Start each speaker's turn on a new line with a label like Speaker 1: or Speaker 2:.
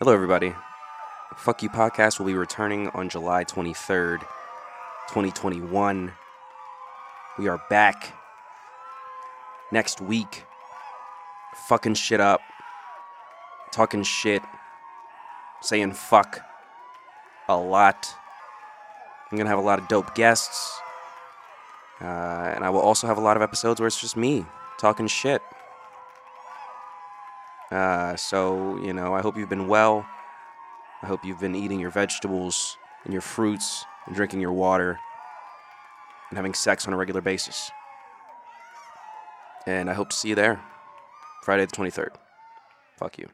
Speaker 1: Hello, everybody. Fuck You Podcast will be returning on July 23rd, 2021. We are back next week, fucking shit up, talking shit, saying fuck a lot. I'm gonna have a lot of dope guests. Uh, and I will also have a lot of episodes where it's just me talking shit. Uh, so, you know, I hope you've been well. I hope you've been eating your vegetables and your fruits and drinking your water and having sex on a regular basis. And I hope to see you there Friday the 23rd. Fuck you.